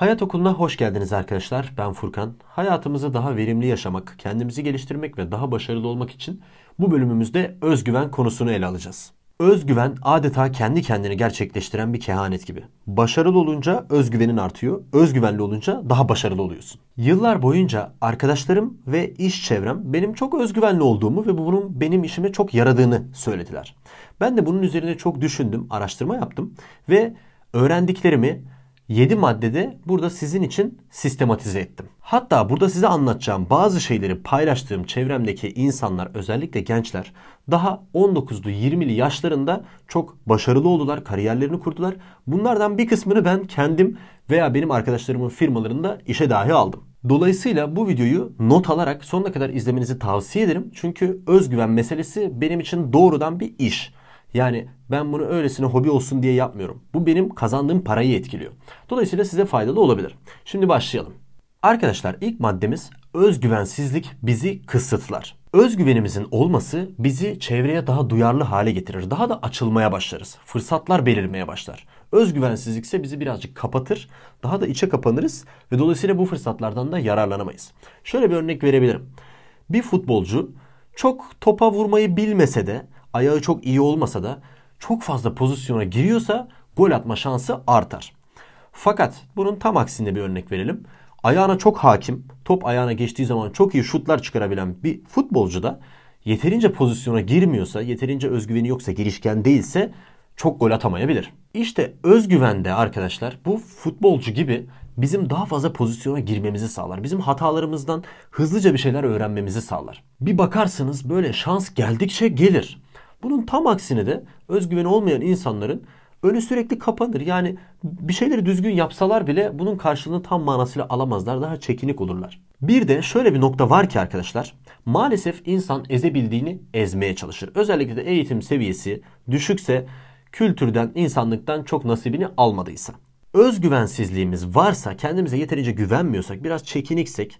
Hayat Okulu'na hoş geldiniz arkadaşlar. Ben Furkan. Hayatımızı daha verimli yaşamak, kendimizi geliştirmek ve daha başarılı olmak için bu bölümümüzde özgüven konusunu ele alacağız. Özgüven adeta kendi kendini gerçekleştiren bir kehanet gibi. Başarılı olunca özgüvenin artıyor, özgüvenli olunca daha başarılı oluyorsun. Yıllar boyunca arkadaşlarım ve iş çevrem benim çok özgüvenli olduğumu ve bunun benim işime çok yaradığını söylediler. Ben de bunun üzerine çok düşündüm, araştırma yaptım ve öğrendiklerimi 7 maddede burada sizin için sistematize ettim. Hatta burada size anlatacağım bazı şeyleri paylaştığım çevremdeki insanlar özellikle gençler daha 19'lu 20'li yaşlarında çok başarılı oldular, kariyerlerini kurdular. Bunlardan bir kısmını ben kendim veya benim arkadaşlarımın firmalarında işe dahi aldım. Dolayısıyla bu videoyu not alarak sonuna kadar izlemenizi tavsiye ederim. Çünkü özgüven meselesi benim için doğrudan bir iş. Yani ben bunu öylesine hobi olsun diye yapmıyorum. Bu benim kazandığım parayı etkiliyor. Dolayısıyla size faydalı olabilir. Şimdi başlayalım. Arkadaşlar ilk maddemiz özgüvensizlik bizi kısıtlar. Özgüvenimizin olması bizi çevreye daha duyarlı hale getirir. Daha da açılmaya başlarız. Fırsatlar belirmeye başlar. Özgüvensizlik ise bizi birazcık kapatır. Daha da içe kapanırız ve dolayısıyla bu fırsatlardan da yararlanamayız. Şöyle bir örnek verebilirim. Bir futbolcu çok topa vurmayı bilmese de ayağı çok iyi olmasa da çok fazla pozisyona giriyorsa gol atma şansı artar. Fakat bunun tam aksine bir örnek verelim. Ayağına çok hakim, top ayağına geçtiği zaman çok iyi şutlar çıkarabilen bir futbolcu da yeterince pozisyona girmiyorsa, yeterince özgüveni yoksa, girişken değilse çok gol atamayabilir. İşte özgüvende arkadaşlar bu futbolcu gibi bizim daha fazla pozisyona girmemizi sağlar. Bizim hatalarımızdan hızlıca bir şeyler öğrenmemizi sağlar. Bir bakarsınız böyle şans geldikçe gelir. Bunun tam aksine de özgüveni olmayan insanların önü sürekli kapanır. Yani bir şeyleri düzgün yapsalar bile bunun karşılığını tam manasıyla alamazlar. Daha çekinik olurlar. Bir de şöyle bir nokta var ki arkadaşlar. Maalesef insan ezebildiğini ezmeye çalışır. Özellikle de eğitim seviyesi düşükse kültürden, insanlıktan çok nasibini almadıysa. Özgüvensizliğimiz varsa, kendimize yeterince güvenmiyorsak, biraz çekiniksek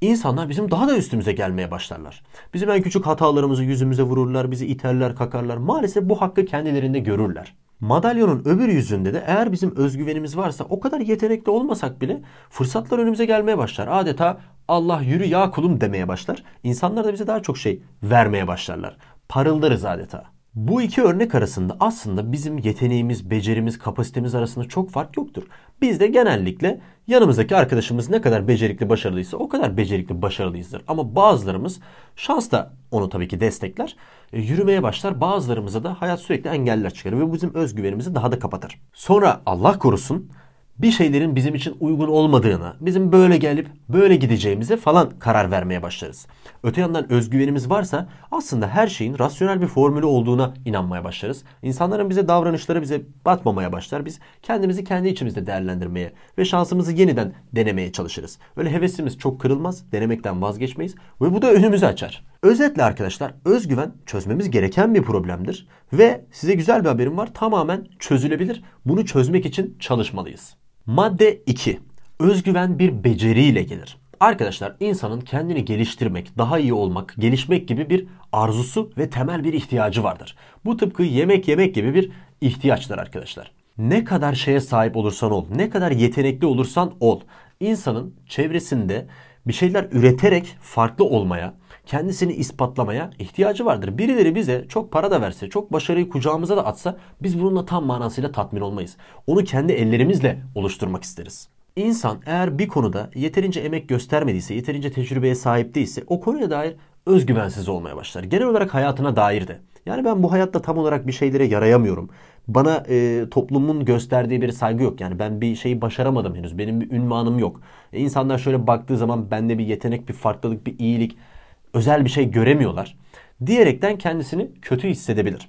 insanlar bizim daha da üstümüze gelmeye başlarlar. Bizim en küçük hatalarımızı yüzümüze vururlar, bizi iterler, kakarlar. Maalesef bu hakkı kendilerinde görürler. Madalyonun öbür yüzünde de eğer bizim özgüvenimiz varsa o kadar yetenekli olmasak bile fırsatlar önümüze gelmeye başlar. Adeta Allah yürü ya kulum demeye başlar. İnsanlar da bize daha çok şey vermeye başlarlar. Parıldarız adeta. Bu iki örnek arasında aslında bizim yeteneğimiz, becerimiz, kapasitemiz arasında çok fark yoktur. Biz de genellikle yanımızdaki arkadaşımız ne kadar becerikli, başarılıysa o kadar becerikli, başarılıyızdır. Ama bazılarımız şans da onu tabii ki destekler. E, yürümeye başlar. Bazılarımıza da hayat sürekli engeller çıkarır ve bizim özgüvenimizi daha da kapatır. Sonra Allah korusun bir şeylerin bizim için uygun olmadığını, bizim böyle gelip böyle gideceğimize falan karar vermeye başlarız. Öte yandan özgüvenimiz varsa aslında her şeyin rasyonel bir formülü olduğuna inanmaya başlarız. İnsanların bize davranışları bize batmamaya başlar. Biz kendimizi kendi içimizde değerlendirmeye ve şansımızı yeniden denemeye çalışırız. Böyle hevesimiz çok kırılmaz, denemekten vazgeçmeyiz ve bu da önümüzü açar. Özetle arkadaşlar özgüven çözmemiz gereken bir problemdir ve size güzel bir haberim var tamamen çözülebilir. Bunu çözmek için çalışmalıyız. Madde 2. Özgüven bir beceriyle gelir. Arkadaşlar insanın kendini geliştirmek, daha iyi olmak, gelişmek gibi bir arzusu ve temel bir ihtiyacı vardır. Bu tıpkı yemek yemek gibi bir ihtiyaçtır arkadaşlar. Ne kadar şeye sahip olursan ol, ne kadar yetenekli olursan ol, insanın çevresinde bir şeyler üreterek farklı olmaya, kendisini ispatlamaya ihtiyacı vardır. Birileri bize çok para da verse, çok başarıyı kucağımıza da atsa biz bununla tam manasıyla tatmin olmayız. Onu kendi ellerimizle oluşturmak isteriz. İnsan eğer bir konuda yeterince emek göstermediyse, yeterince tecrübeye sahip değilse o konuya dair özgüvensiz olmaya başlar. Genel olarak hayatına dair de. Yani ben bu hayatta tam olarak bir şeylere yarayamıyorum. Bana e, toplumun gösterdiği bir saygı yok. Yani ben bir şeyi başaramadım henüz. Benim bir ünvanım yok. E, insanlar şöyle baktığı zaman bende bir yetenek, bir farklılık, bir iyilik, özel bir şey göremiyorlar. Diyerekten kendisini kötü hissedebilir.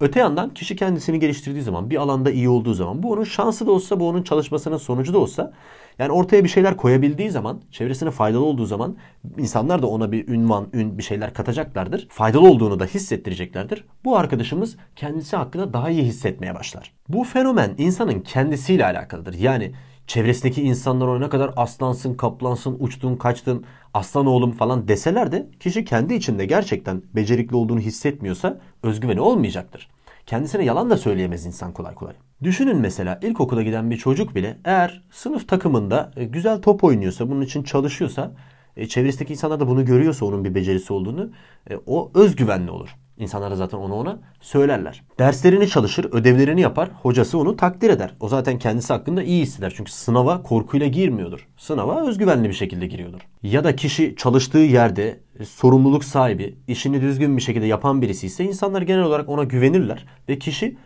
Öte yandan kişi kendisini geliştirdiği zaman, bir alanda iyi olduğu zaman, bu onun şansı da olsa, bu onun çalışmasının sonucu da olsa, yani ortaya bir şeyler koyabildiği zaman, çevresine faydalı olduğu zaman insanlar da ona bir ünvan, ün bir şeyler katacaklardır. Faydalı olduğunu da hissettireceklerdir. Bu arkadaşımız kendisi hakkında daha iyi hissetmeye başlar. Bu fenomen insanın kendisiyle alakalıdır. Yani çevresindeki insanlar ona ne kadar aslansın, kaplansın, uçtun, kaçtın, aslan oğlum falan deseler de kişi kendi içinde gerçekten becerikli olduğunu hissetmiyorsa özgüveni olmayacaktır. Kendisine yalan da söyleyemez insan kolay kolay. Düşünün mesela ilkokula giden bir çocuk bile eğer sınıf takımında e, güzel top oynuyorsa, bunun için çalışıyorsa, e, çevresindeki insanlar da bunu görüyorsa onun bir becerisi olduğunu, e, o özgüvenli olur. İnsanlar zaten onu ona söylerler. Derslerini çalışır, ödevlerini yapar, hocası onu takdir eder. O zaten kendisi hakkında iyi hisseder. Çünkü sınava korkuyla girmiyordur. Sınava özgüvenli bir şekilde giriyordur. Ya da kişi çalıştığı yerde sorumluluk sahibi, işini düzgün bir şekilde yapan birisi ise insanlar genel olarak ona güvenirler ve kişi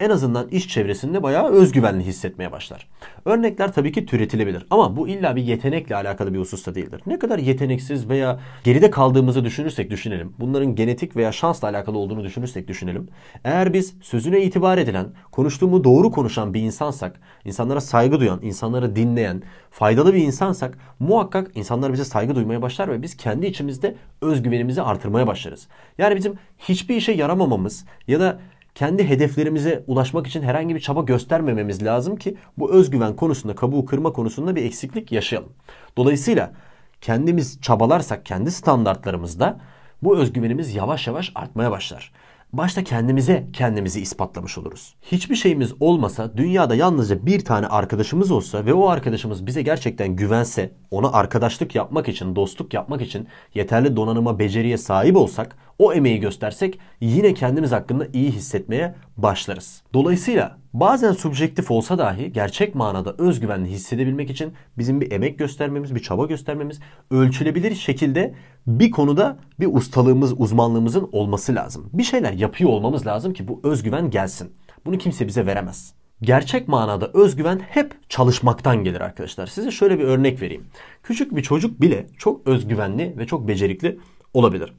en azından iş çevresinde bayağı özgüvenli hissetmeye başlar. Örnekler tabii ki türetilebilir ama bu illa bir yetenekle alakalı bir hususta değildir. Ne kadar yeteneksiz veya geride kaldığımızı düşünürsek düşünelim. Bunların genetik veya şansla alakalı olduğunu düşünürsek düşünelim. Eğer biz sözüne itibar edilen, konuştuğumu doğru konuşan bir insansak, insanlara saygı duyan, insanları dinleyen, faydalı bir insansak muhakkak insanlar bize saygı duymaya başlar ve biz kendi içimizde özgüvenimizi artırmaya başlarız. Yani bizim hiçbir işe yaramamamız ya da kendi hedeflerimize ulaşmak için herhangi bir çaba göstermememiz lazım ki bu özgüven konusunda, kabuğu kırma konusunda bir eksiklik yaşayalım. Dolayısıyla kendimiz çabalarsak kendi standartlarımızda bu özgüvenimiz yavaş yavaş artmaya başlar başta kendimize kendimizi ispatlamış oluruz. Hiçbir şeyimiz olmasa dünyada yalnızca bir tane arkadaşımız olsa ve o arkadaşımız bize gerçekten güvense, ona arkadaşlık yapmak için, dostluk yapmak için yeterli donanıma, beceriye sahip olsak, o emeği göstersek yine kendimiz hakkında iyi hissetmeye başlarız. Dolayısıyla bazen subjektif olsa dahi gerçek manada özgüvenli hissedebilmek için bizim bir emek göstermemiz, bir çaba göstermemiz, ölçülebilir şekilde bir konuda bir ustalığımız, uzmanlığımızın olması lazım. Bir şeyler yapıyor olmamız lazım ki bu özgüven gelsin. Bunu kimse bize veremez. Gerçek manada özgüven hep çalışmaktan gelir arkadaşlar. Size şöyle bir örnek vereyim. Küçük bir çocuk bile çok özgüvenli ve çok becerikli olabilir.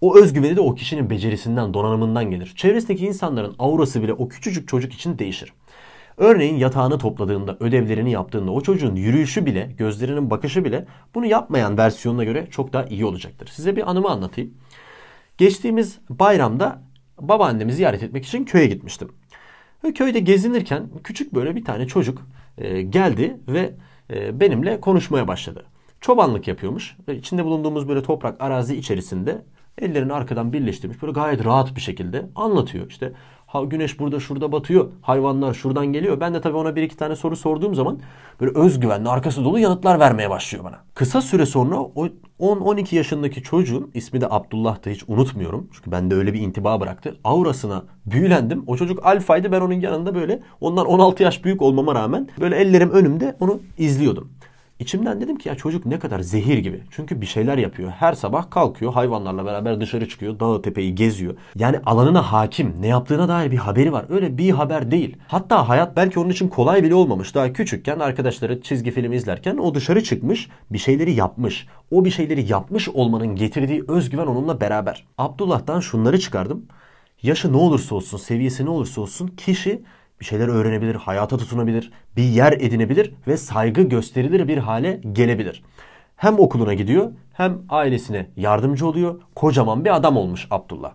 O özgüveni de o kişinin becerisinden, donanımından gelir. Çevresindeki insanların aurası bile o küçücük çocuk için değişir. Örneğin yatağını topladığında, ödevlerini yaptığında o çocuğun yürüyüşü bile, gözlerinin bakışı bile bunu yapmayan versiyonuna göre çok daha iyi olacaktır. Size bir anımı anlatayım. Geçtiğimiz bayramda babaannemi ziyaret etmek için köye gitmiştim. Köyde gezinirken küçük böyle bir tane çocuk e, geldi ve e, benimle konuşmaya başladı. Çobanlık yapıyormuş içinde bulunduğumuz böyle toprak arazi içerisinde ellerini arkadan birleştirmiş böyle gayet rahat bir şekilde anlatıyor. İşte Ha, güneş burada şurada batıyor. Hayvanlar şuradan geliyor. Ben de tabii ona bir iki tane soru sorduğum zaman böyle özgüvenli arkası dolu yanıtlar vermeye başlıyor bana. Kısa süre sonra o 10-12 yaşındaki çocuğun ismi de Abdullah da hiç unutmuyorum. Çünkü bende öyle bir intiba bıraktı. Aurasına büyülendim. O çocuk alfaydı ben onun yanında böyle ondan 16 yaş büyük olmama rağmen böyle ellerim önümde onu izliyordum. İçimden dedim ki ya çocuk ne kadar zehir gibi. Çünkü bir şeyler yapıyor. Her sabah kalkıyor hayvanlarla beraber dışarı çıkıyor. Dağı tepeyi geziyor. Yani alanına hakim. Ne yaptığına dair bir haberi var. Öyle bir haber değil. Hatta hayat belki onun için kolay bile olmamış. Daha küçükken arkadaşları çizgi film izlerken o dışarı çıkmış. Bir şeyleri yapmış. O bir şeyleri yapmış olmanın getirdiği özgüven onunla beraber. Abdullah'tan şunları çıkardım. Yaşı ne olursa olsun, seviyesi ne olursa olsun kişi bir şeyler öğrenebilir, hayata tutunabilir, bir yer edinebilir ve saygı gösterilir bir hale gelebilir. Hem okuluna gidiyor hem ailesine yardımcı oluyor. Kocaman bir adam olmuş Abdullah.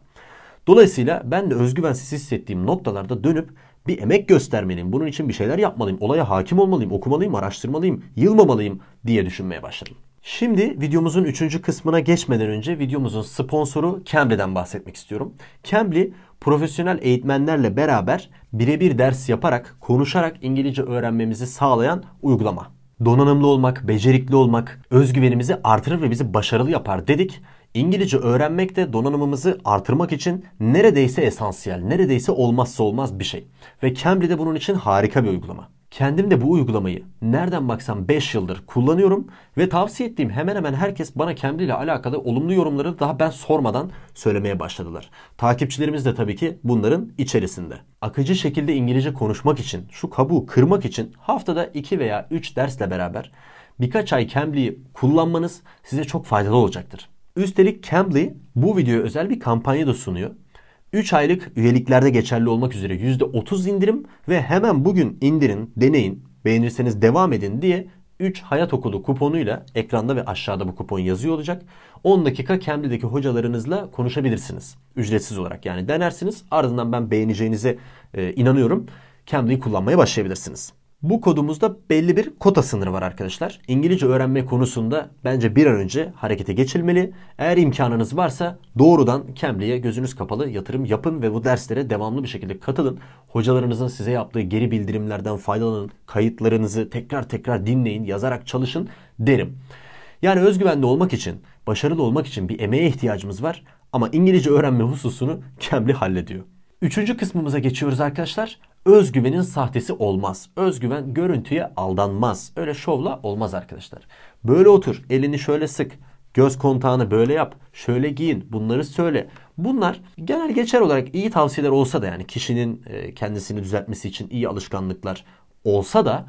Dolayısıyla ben de özgüvensiz hissettiğim noktalarda dönüp bir emek göstermeliyim. Bunun için bir şeyler yapmalıyım. Olaya hakim olmalıyım, okumalıyım, araştırmalıyım, yılmamalıyım diye düşünmeye başladım. Şimdi videomuzun üçüncü kısmına geçmeden önce videomuzun sponsoru Cambly'den bahsetmek istiyorum. Cambly profesyonel eğitmenlerle beraber birebir ders yaparak, konuşarak İngilizce öğrenmemizi sağlayan uygulama. Donanımlı olmak, becerikli olmak özgüvenimizi artırır ve bizi başarılı yapar dedik. İngilizce öğrenmek de donanımımızı artırmak için neredeyse esansiyel, neredeyse olmazsa olmaz bir şey. Ve Cambly de bunun için harika bir uygulama. Kendim de bu uygulamayı nereden baksam 5 yıldır kullanıyorum ve tavsiye ettiğim hemen hemen herkes bana Cambly ile alakalı olumlu yorumları daha ben sormadan söylemeye başladılar. Takipçilerimiz de tabii ki bunların içerisinde. Akıcı şekilde İngilizce konuşmak için, şu kabuğu kırmak için haftada 2 veya 3 dersle beraber birkaç ay Cambly'yi kullanmanız size çok faydalı olacaktır. Üstelik Cambly bu videoya özel bir kampanya da sunuyor. 3 aylık üyeliklerde geçerli olmak üzere %30 indirim ve hemen bugün indirin, deneyin, beğenirseniz devam edin diye 3 Hayat Okulu kuponuyla ekranda ve aşağıda bu kupon yazıyor olacak. 10 dakika Cambly'deki hocalarınızla konuşabilirsiniz. Ücretsiz olarak yani denersiniz. Ardından ben beğeneceğinize e, inanıyorum. Cambly'yi kullanmaya başlayabilirsiniz. Bu kodumuzda belli bir kota sınırı var arkadaşlar. İngilizce öğrenme konusunda bence bir an önce harekete geçilmeli. Eğer imkanınız varsa doğrudan Cambly'e gözünüz kapalı yatırım yapın ve bu derslere devamlı bir şekilde katılın. Hocalarınızın size yaptığı geri bildirimlerden faydalanın. Kayıtlarınızı tekrar tekrar dinleyin, yazarak çalışın derim. Yani özgüvenli olmak için, başarılı olmak için bir emeğe ihtiyacımız var. Ama İngilizce öğrenme hususunu Cambly hallediyor. Üçüncü kısmımıza geçiyoruz arkadaşlar. Özgüvenin sahtesi olmaz. Özgüven görüntüye aldanmaz. Öyle şovla olmaz arkadaşlar. Böyle otur, elini şöyle sık, göz kontağını böyle yap, şöyle giyin, bunları söyle. Bunlar genel geçer olarak iyi tavsiyeler olsa da yani kişinin e, kendisini düzeltmesi için iyi alışkanlıklar olsa da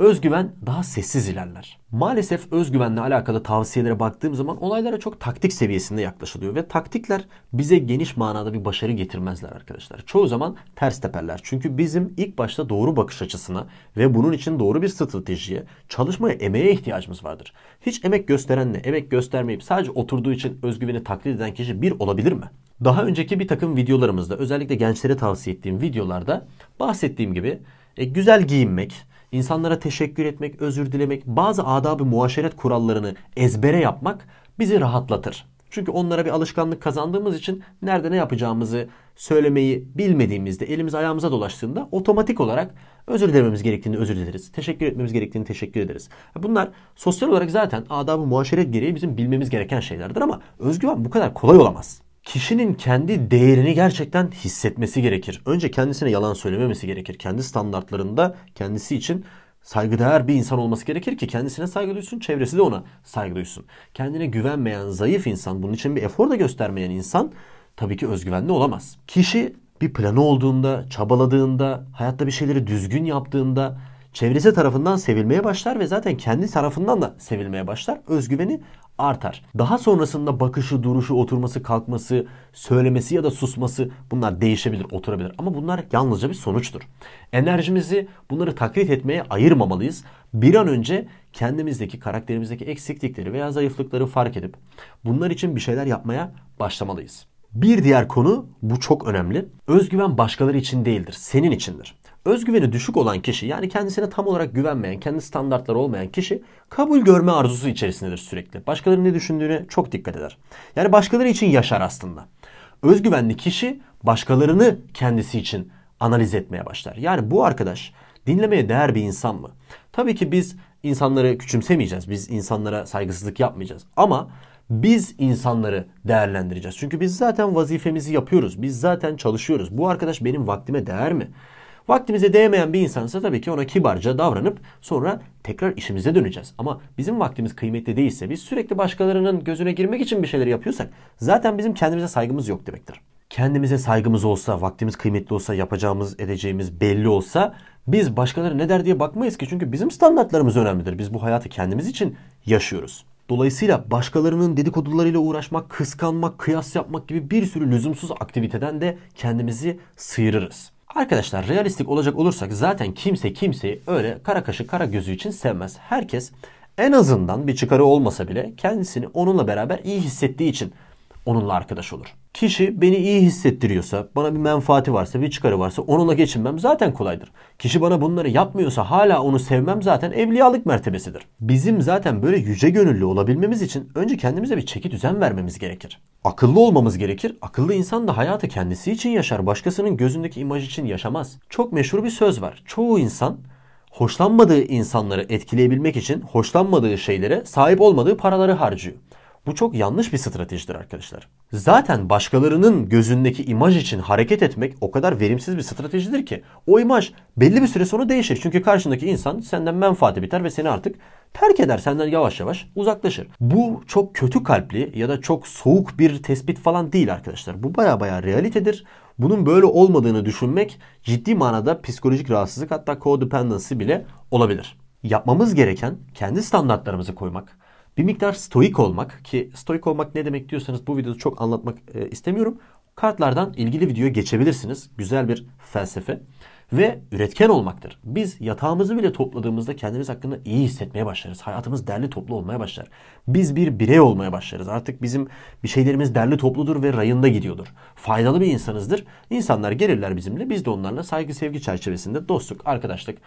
özgüven daha sessiz ilerler. Maalesef özgüvenle alakalı tavsiyelere baktığım zaman olaylara çok taktik seviyesinde yaklaşılıyor ve taktikler bize geniş manada bir başarı getirmezler arkadaşlar. Çoğu zaman ters teperler. Çünkü bizim ilk başta doğru bakış açısına ve bunun için doğru bir stratejiye, çalışmaya, emeğe ihtiyacımız vardır. Hiç emek gösterenle emek göstermeyip sadece oturduğu için özgüveni taklit eden kişi bir olabilir mi? Daha önceki bir takım videolarımızda özellikle gençlere tavsiye ettiğim videolarda bahsettiğim gibi e, güzel giyinmek, insanlara teşekkür etmek, özür dilemek, bazı adab-ı muaşeret kurallarını ezbere yapmak bizi rahatlatır. Çünkü onlara bir alışkanlık kazandığımız için nerede ne yapacağımızı söylemeyi bilmediğimizde elimiz ayağımıza dolaştığında otomatik olarak özür dilememiz gerektiğini özür dileriz. Teşekkür etmemiz gerektiğini teşekkür ederiz. Bunlar sosyal olarak zaten adab-ı muaşeret gereği bizim bilmemiz gereken şeylerdir ama özgüven bu kadar kolay olamaz kişinin kendi değerini gerçekten hissetmesi gerekir. Önce kendisine yalan söylememesi gerekir. Kendi standartlarında kendisi için saygıdeğer bir insan olması gerekir ki kendisine saygı duysun, çevresi de ona saygı duysun. Kendine güvenmeyen, zayıf insan, bunun için bir efor da göstermeyen insan tabii ki özgüvenli olamaz. Kişi bir planı olduğunda, çabaladığında, hayatta bir şeyleri düzgün yaptığında çevresi tarafından sevilmeye başlar ve zaten kendi tarafından da sevilmeye başlar. Özgüveni artar. Daha sonrasında bakışı, duruşu, oturması, kalkması, söylemesi ya da susması bunlar değişebilir, oturabilir. Ama bunlar yalnızca bir sonuçtur. Enerjimizi bunları taklit etmeye ayırmamalıyız. Bir an önce kendimizdeki, karakterimizdeki eksiklikleri veya zayıflıkları fark edip bunlar için bir şeyler yapmaya başlamalıyız. Bir diğer konu bu çok önemli. Özgüven başkaları için değildir, senin içindir. Özgüveni düşük olan kişi yani kendisine tam olarak güvenmeyen, kendi standartları olmayan kişi kabul görme arzusu içerisindedir sürekli. Başkalarının ne düşündüğüne çok dikkat eder. Yani başkaları için yaşar aslında. Özgüvenli kişi başkalarını kendisi için analiz etmeye başlar. Yani bu arkadaş dinlemeye değer bir insan mı? Tabii ki biz insanları küçümsemeyeceğiz. Biz insanlara saygısızlık yapmayacağız. Ama biz insanları değerlendireceğiz. Çünkü biz zaten vazifemizi yapıyoruz. Biz zaten çalışıyoruz. Bu arkadaş benim vaktime değer mi? Vaktimize değmeyen bir insansa tabii ki ona kibarca davranıp sonra tekrar işimize döneceğiz. Ama bizim vaktimiz kıymetli değilse biz sürekli başkalarının gözüne girmek için bir şeyler yapıyorsak zaten bizim kendimize saygımız yok demektir. Kendimize saygımız olsa, vaktimiz kıymetli olsa, yapacağımız, edeceğimiz belli olsa biz başkaları ne der diye bakmayız ki. Çünkü bizim standartlarımız önemlidir. Biz bu hayatı kendimiz için yaşıyoruz. Dolayısıyla başkalarının dedikodularıyla uğraşmak, kıskanmak, kıyas yapmak gibi bir sürü lüzumsuz aktiviteden de kendimizi sıyırırız. Arkadaşlar realistik olacak olursak zaten kimse kimseyi öyle kara kaşı kara gözü için sevmez. Herkes en azından bir çıkarı olmasa bile kendisini onunla beraber iyi hissettiği için onunla arkadaş olur. Kişi beni iyi hissettiriyorsa, bana bir menfaati varsa, bir çıkarı varsa onunla geçinmem zaten kolaydır. Kişi bana bunları yapmıyorsa hala onu sevmem zaten evliyalık mertebesidir. Bizim zaten böyle yüce gönüllü olabilmemiz için önce kendimize bir çeki düzen vermemiz gerekir. Akıllı olmamız gerekir. Akıllı insan da hayatı kendisi için yaşar. Başkasının gözündeki imaj için yaşamaz. Çok meşhur bir söz var. Çoğu insan hoşlanmadığı insanları etkileyebilmek için hoşlanmadığı şeylere sahip olmadığı paraları harcıyor. Bu çok yanlış bir stratejidir arkadaşlar. Zaten başkalarının gözündeki imaj için hareket etmek o kadar verimsiz bir stratejidir ki o imaj belli bir süre sonra değişir. Çünkü karşındaki insan senden menfaati biter ve seni artık terk eder. Senden yavaş yavaş uzaklaşır. Bu çok kötü kalpli ya da çok soğuk bir tespit falan değil arkadaşlar. Bu baya baya realitedir. Bunun böyle olmadığını düşünmek ciddi manada psikolojik rahatsızlık hatta codependency bile olabilir. Yapmamız gereken kendi standartlarımızı koymak, bir miktar stoik olmak ki stoik olmak ne demek diyorsanız bu videoda çok anlatmak e, istemiyorum. Kartlardan ilgili videoya geçebilirsiniz. Güzel bir felsefe ve üretken olmaktır. Biz yatağımızı bile topladığımızda kendimiz hakkında iyi hissetmeye başlarız. Hayatımız derli toplu olmaya başlar. Biz bir birey olmaya başlarız. Artık bizim bir şeylerimiz derli topludur ve rayında gidiyordur. Faydalı bir insanızdır. İnsanlar gelirler bizimle. Biz de onlarla saygı sevgi çerçevesinde dostluk, arkadaşlık,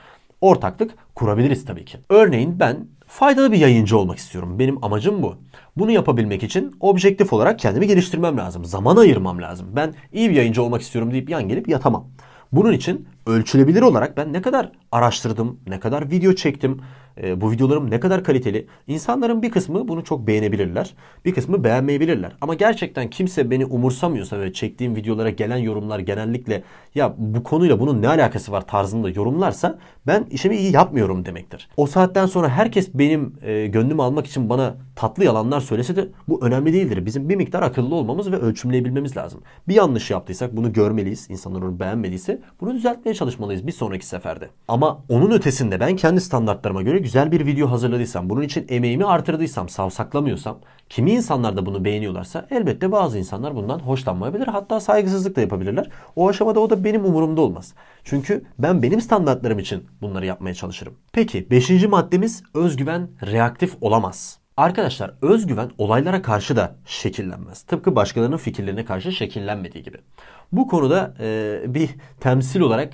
ortaklık kurabiliriz tabii ki. Örneğin ben faydalı bir yayıncı olmak istiyorum. Benim amacım bu. Bunu yapabilmek için objektif olarak kendimi geliştirmem lazım. Zaman ayırmam lazım. Ben iyi bir yayıncı olmak istiyorum deyip yan gelip yatamam. Bunun için ölçülebilir olarak ben ne kadar araştırdım, ne kadar video çektim, e, bu videolarım ne kadar kaliteli. İnsanların bir kısmı bunu çok beğenebilirler. Bir kısmı beğenmeyebilirler. Ama gerçekten kimse beni umursamıyorsa ve çektiğim videolara gelen yorumlar genellikle ya bu konuyla bunun ne alakası var tarzında yorumlarsa ben işimi iyi yapmıyorum demektir. O saatten sonra herkes benim e, gönlümü almak için bana tatlı yalanlar söylese de bu önemli değildir. Bizim bir miktar akıllı olmamız ve ölçümleyebilmemiz lazım. Bir yanlış yaptıysak bunu görmeliyiz. İnsanlar onu beğenmediyse bunu düzeltmeye çalışmalıyız bir sonraki seferde. Ama onun ötesinde ben kendi standartlarıma göre güzel bir video hazırladıysam, bunun için emeğimi artırdıysam, savsaklamıyorsam, kimi insanlar da bunu beğeniyorlarsa elbette bazı insanlar bundan hoşlanmayabilir. Hatta saygısızlık da yapabilirler. O aşamada o da benim umurumda olmaz. Çünkü ben benim standartlarım için bunları yapmaya çalışırım. Peki 5. maddemiz özgüven reaktif olamaz. Arkadaşlar özgüven olaylara karşı da şekillenmez. Tıpkı başkalarının fikirlerine karşı şekillenmediği gibi. Bu konuda e, bir temsil olarak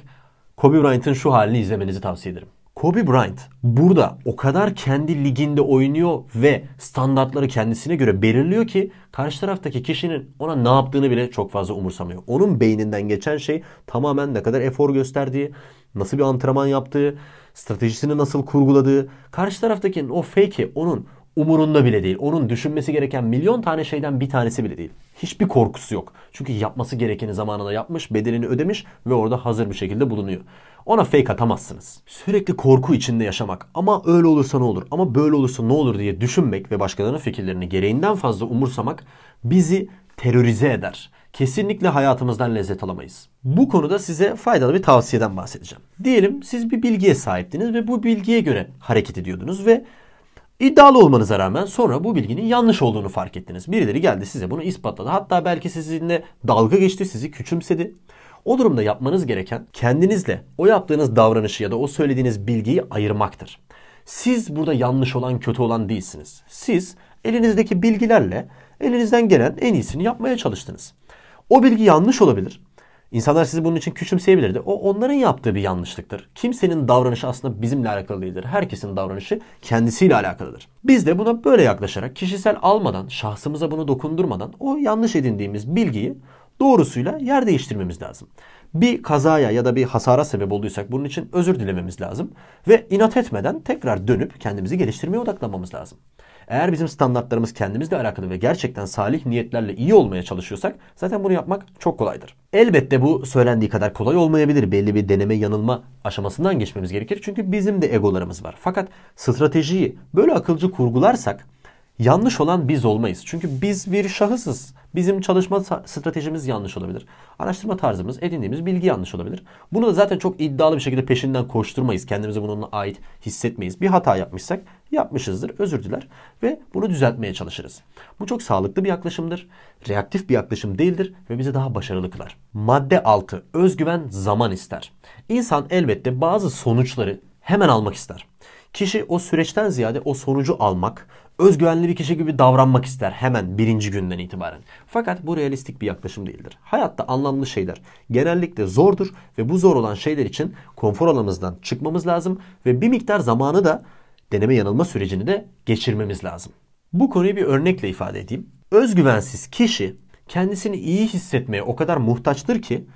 Kobe Bryant'ın şu halini izlemenizi tavsiye ederim. Kobe Bryant burada o kadar kendi liginde oynuyor ve standartları kendisine göre belirliyor ki karşı taraftaki kişinin ona ne yaptığını bile çok fazla umursamıyor. Onun beyninden geçen şey tamamen ne kadar efor gösterdiği, nasıl bir antrenman yaptığı, stratejisini nasıl kurguladığı, karşı taraftakinin o fake'i onun umurunda bile değil. Onun düşünmesi gereken milyon tane şeyden bir tanesi bile değil. Hiçbir korkusu yok. Çünkü yapması gerekeni zamanında yapmış, bedelini ödemiş ve orada hazır bir şekilde bulunuyor. Ona fake atamazsınız. Sürekli korku içinde yaşamak ama öyle olursa ne olur ama böyle olursa ne olur diye düşünmek ve başkalarının fikirlerini gereğinden fazla umursamak bizi terörize eder. Kesinlikle hayatımızdan lezzet alamayız. Bu konuda size faydalı bir tavsiyeden bahsedeceğim. Diyelim siz bir bilgiye sahiptiniz ve bu bilgiye göre hareket ediyordunuz ve İddialı olmanıza rağmen sonra bu bilginin yanlış olduğunu fark ettiniz. Birileri geldi size bunu ispatladı. Hatta belki sizinle dalga geçti, sizi küçümsedi. O durumda yapmanız gereken kendinizle o yaptığınız davranışı ya da o söylediğiniz bilgiyi ayırmaktır. Siz burada yanlış olan, kötü olan değilsiniz. Siz elinizdeki bilgilerle elinizden gelen en iyisini yapmaya çalıştınız. O bilgi yanlış olabilir. İnsanlar sizi bunun için küçümseyebilirdi. O onların yaptığı bir yanlışlıktır. Kimsenin davranışı aslında bizimle alakalı değildir. Herkesin davranışı kendisiyle alakalıdır. Biz de buna böyle yaklaşarak kişisel almadan, şahsımıza bunu dokundurmadan o yanlış edindiğimiz bilgiyi doğrusuyla yer değiştirmemiz lazım. Bir kazaya ya da bir hasara sebep olduysak bunun için özür dilememiz lazım. Ve inat etmeden tekrar dönüp kendimizi geliştirmeye odaklanmamız lazım. Eğer bizim standartlarımız kendimizle alakalı ve gerçekten salih niyetlerle iyi olmaya çalışıyorsak zaten bunu yapmak çok kolaydır. Elbette bu söylendiği kadar kolay olmayabilir. Belli bir deneme yanılma aşamasından geçmemiz gerekir. Çünkü bizim de egolarımız var. Fakat stratejiyi böyle akılcı kurgularsak yanlış olan biz olmayız. Çünkü biz bir şahısız. Bizim çalışma stratejimiz yanlış olabilir. Araştırma tarzımız, edindiğimiz bilgi yanlış olabilir. Bunu da zaten çok iddialı bir şekilde peşinden koşturmayız. Kendimizi bununla ait hissetmeyiz. Bir hata yapmışsak yapmışızdır, özür diler ve bunu düzeltmeye çalışırız. Bu çok sağlıklı bir yaklaşımdır. Reaktif bir yaklaşım değildir ve bizi daha başarılı kılar. Madde 6. Özgüven zaman ister. İnsan elbette bazı sonuçları hemen almak ister. Kişi o süreçten ziyade o sonucu almak, özgüvenli bir kişi gibi davranmak ister hemen birinci günden itibaren. Fakat bu realistik bir yaklaşım değildir. Hayatta anlamlı şeyler genellikle zordur ve bu zor olan şeyler için konfor alanımızdan çıkmamız lazım ve bir miktar zamanı da deneme yanılma sürecini de geçirmemiz lazım. Bu konuyu bir örnekle ifade edeyim. Özgüvensiz kişi kendisini iyi hissetmeye o kadar muhtaçtır ki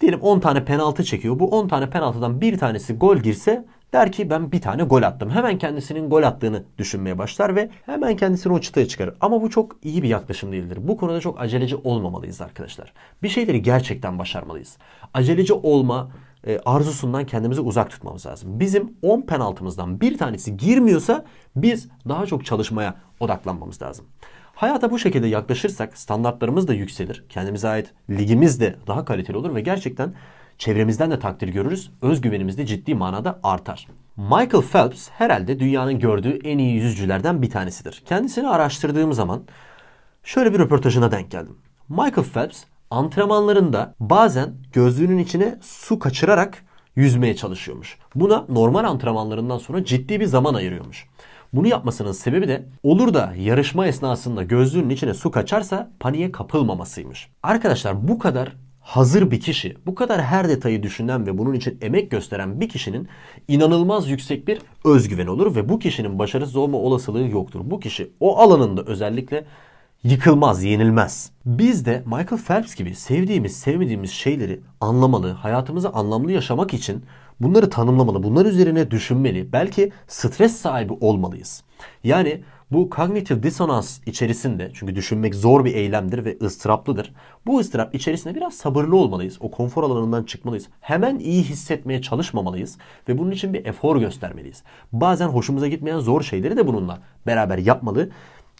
diyelim 10 tane penaltı çekiyor. Bu 10 tane penaltıdan bir tanesi gol girse Der ki ben bir tane gol attım. Hemen kendisinin gol attığını düşünmeye başlar ve hemen kendisini o çıtaya çıkarır. Ama bu çok iyi bir yaklaşım değildir. Bu konuda çok aceleci olmamalıyız arkadaşlar. Bir şeyleri gerçekten başarmalıyız. Aceleci olma e, arzusundan kendimizi uzak tutmamız lazım. Bizim 10 penaltımızdan bir tanesi girmiyorsa biz daha çok çalışmaya odaklanmamız lazım. Hayata bu şekilde yaklaşırsak standartlarımız da yükselir. Kendimize ait ligimiz de daha kaliteli olur ve gerçekten çevremizden de takdir görürüz. Özgüvenimiz de ciddi manada artar. Michael Phelps herhalde dünyanın gördüğü en iyi yüzücülerden bir tanesidir. Kendisini araştırdığım zaman şöyle bir röportajına denk geldim. Michael Phelps antrenmanlarında bazen gözlüğünün içine su kaçırarak yüzmeye çalışıyormuş. Buna normal antrenmanlarından sonra ciddi bir zaman ayırıyormuş. Bunu yapmasının sebebi de olur da yarışma esnasında gözlüğünün içine su kaçarsa paniğe kapılmamasıymış. Arkadaşlar bu kadar hazır bir kişi, bu kadar her detayı düşünen ve bunun için emek gösteren bir kişinin inanılmaz yüksek bir özgüven olur ve bu kişinin başarısız olma olasılığı yoktur. Bu kişi o alanında özellikle yıkılmaz, yenilmez. Biz de Michael Phelps gibi sevdiğimiz, sevmediğimiz şeyleri anlamalı, hayatımızı anlamlı yaşamak için bunları tanımlamalı, bunlar üzerine düşünmeli. Belki stres sahibi olmalıyız. Yani bu kognitif disonans içerisinde çünkü düşünmek zor bir eylemdir ve ıstıraplıdır. Bu ıstırap içerisinde biraz sabırlı olmalıyız. O konfor alanından çıkmalıyız. Hemen iyi hissetmeye çalışmamalıyız ve bunun için bir efor göstermeliyiz. Bazen hoşumuza gitmeyen zor şeyleri de bununla beraber yapmalı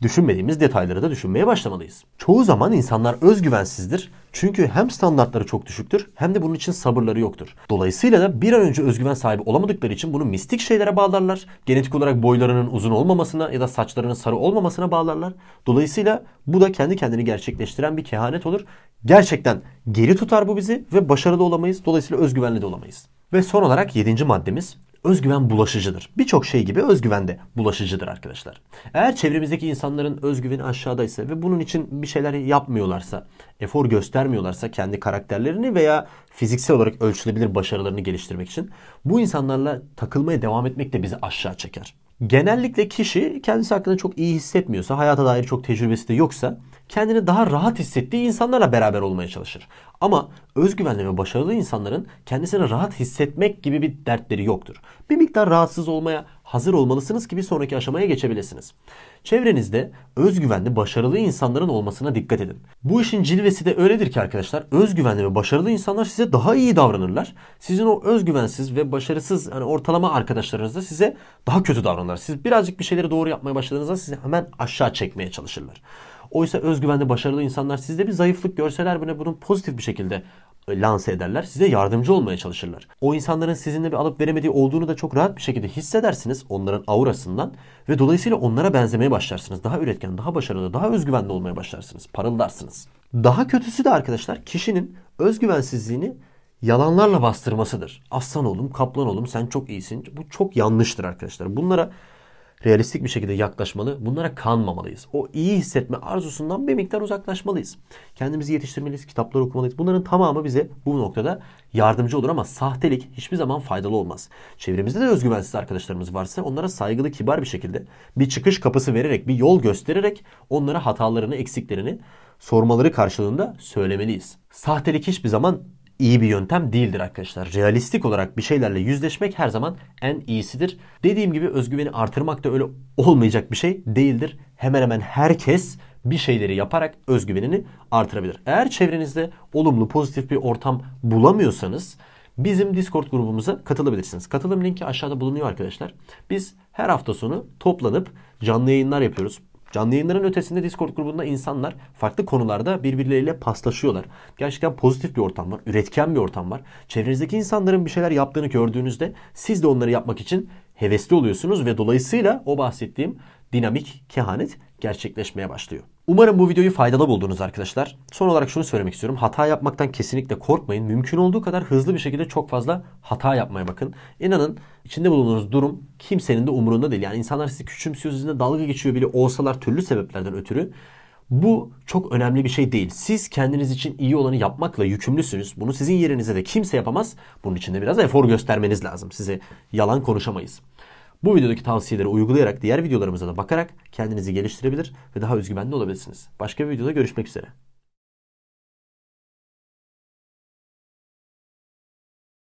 düşünmediğimiz detayları da düşünmeye başlamalıyız. Çoğu zaman insanlar özgüvensizdir. Çünkü hem standartları çok düşüktür hem de bunun için sabırları yoktur. Dolayısıyla da bir an önce özgüven sahibi olamadıkları için bunu mistik şeylere bağlarlar. Genetik olarak boylarının uzun olmamasına ya da saçlarının sarı olmamasına bağlarlar. Dolayısıyla bu da kendi kendini gerçekleştiren bir kehanet olur. Gerçekten geri tutar bu bizi ve başarılı olamayız. Dolayısıyla özgüvenli de olamayız. Ve son olarak yedinci maddemiz özgüven bulaşıcıdır. Birçok şey gibi özgüven de bulaşıcıdır arkadaşlar. Eğer çevremizdeki insanların özgüveni aşağıdaysa ve bunun için bir şeyler yapmıyorlarsa, efor göstermiyorlarsa kendi karakterlerini veya fiziksel olarak ölçülebilir başarılarını geliştirmek için bu insanlarla takılmaya devam etmek de bizi aşağı çeker. Genellikle kişi kendisi hakkında çok iyi hissetmiyorsa, hayata dair çok tecrübesi de yoksa kendini daha rahat hissettiği insanlarla beraber olmaya çalışır. Ama özgüvenli ve başarılı insanların kendisini rahat hissetmek gibi bir dertleri yoktur. Bir miktar rahatsız olmaya hazır olmalısınız ki bir sonraki aşamaya geçebilirsiniz. Çevrenizde özgüvenli, başarılı insanların olmasına dikkat edin. Bu işin cilvesi de öyledir ki arkadaşlar. Özgüvenli ve başarılı insanlar size daha iyi davranırlar. Sizin o özgüvensiz ve başarısız hani ortalama arkadaşlarınız da size daha kötü davranırlar. Siz birazcık bir şeyleri doğru yapmaya başladığınızda sizi hemen aşağı çekmeye çalışırlar. Oysa özgüvenli, başarılı insanlar sizde bir zayıflık görseler bile bunu pozitif bir şekilde e, lanse ederler. Size yardımcı olmaya çalışırlar. O insanların sizinle bir alıp veremediği olduğunu da çok rahat bir şekilde hissedersiniz onların aurasından ve dolayısıyla onlara benzemeye başlarsınız. Daha üretken, daha başarılı, daha özgüvenli olmaya başlarsınız. Parıldarsınız. Daha kötüsü de arkadaşlar kişinin özgüvensizliğini yalanlarla bastırmasıdır. Aslan oğlum, kaplan oğlum sen çok iyisin. Bu çok yanlıştır arkadaşlar. Bunlara realistik bir şekilde yaklaşmalı. Bunlara kanmamalıyız. O iyi hissetme arzusundan bir miktar uzaklaşmalıyız. Kendimizi yetiştirmeliyiz, kitaplar okumalıyız. Bunların tamamı bize bu noktada yardımcı olur ama sahtelik hiçbir zaman faydalı olmaz. Çevremizde de özgüvensiz arkadaşlarımız varsa onlara saygılı, kibar bir şekilde bir çıkış kapısı vererek, bir yol göstererek onlara hatalarını, eksiklerini sormaları karşılığında söylemeliyiz. Sahtelik hiçbir zaman iyi bir yöntem değildir arkadaşlar. Realistik olarak bir şeylerle yüzleşmek her zaman en iyisidir. Dediğim gibi özgüveni artırmak da öyle olmayacak bir şey değildir. Hemen hemen herkes bir şeyleri yaparak özgüvenini artırabilir. Eğer çevrenizde olumlu, pozitif bir ortam bulamıyorsanız bizim Discord grubumuza katılabilirsiniz. Katılım linki aşağıda bulunuyor arkadaşlar. Biz her hafta sonu toplanıp canlı yayınlar yapıyoruz. Canlı yayınların ötesinde Discord grubunda insanlar farklı konularda birbirleriyle paslaşıyorlar. Gerçekten pozitif bir ortam var, üretken bir ortam var. Çevrenizdeki insanların bir şeyler yaptığını gördüğünüzde siz de onları yapmak için hevesli oluyorsunuz ve dolayısıyla o bahsettiğim dinamik kehanet gerçekleşmeye başlıyor. Umarım bu videoyu faydalı buldunuz arkadaşlar. Son olarak şunu söylemek istiyorum. Hata yapmaktan kesinlikle korkmayın. Mümkün olduğu kadar hızlı bir şekilde çok fazla hata yapmaya bakın. İnanın içinde bulunduğunuz durum kimsenin de umurunda değil. Yani insanlar sizi küçümsüyor, sizinle dalga geçiyor bile olsalar türlü sebeplerden ötürü. Bu çok önemli bir şey değil. Siz kendiniz için iyi olanı yapmakla yükümlüsünüz. Bunu sizin yerinize de kimse yapamaz. Bunun için de biraz efor göstermeniz lazım. Size yalan konuşamayız. Bu videodaki tavsiyeleri uygulayarak diğer videolarımıza da bakarak kendinizi geliştirebilir ve daha özgüvenli olabilirsiniz. Başka bir videoda görüşmek üzere.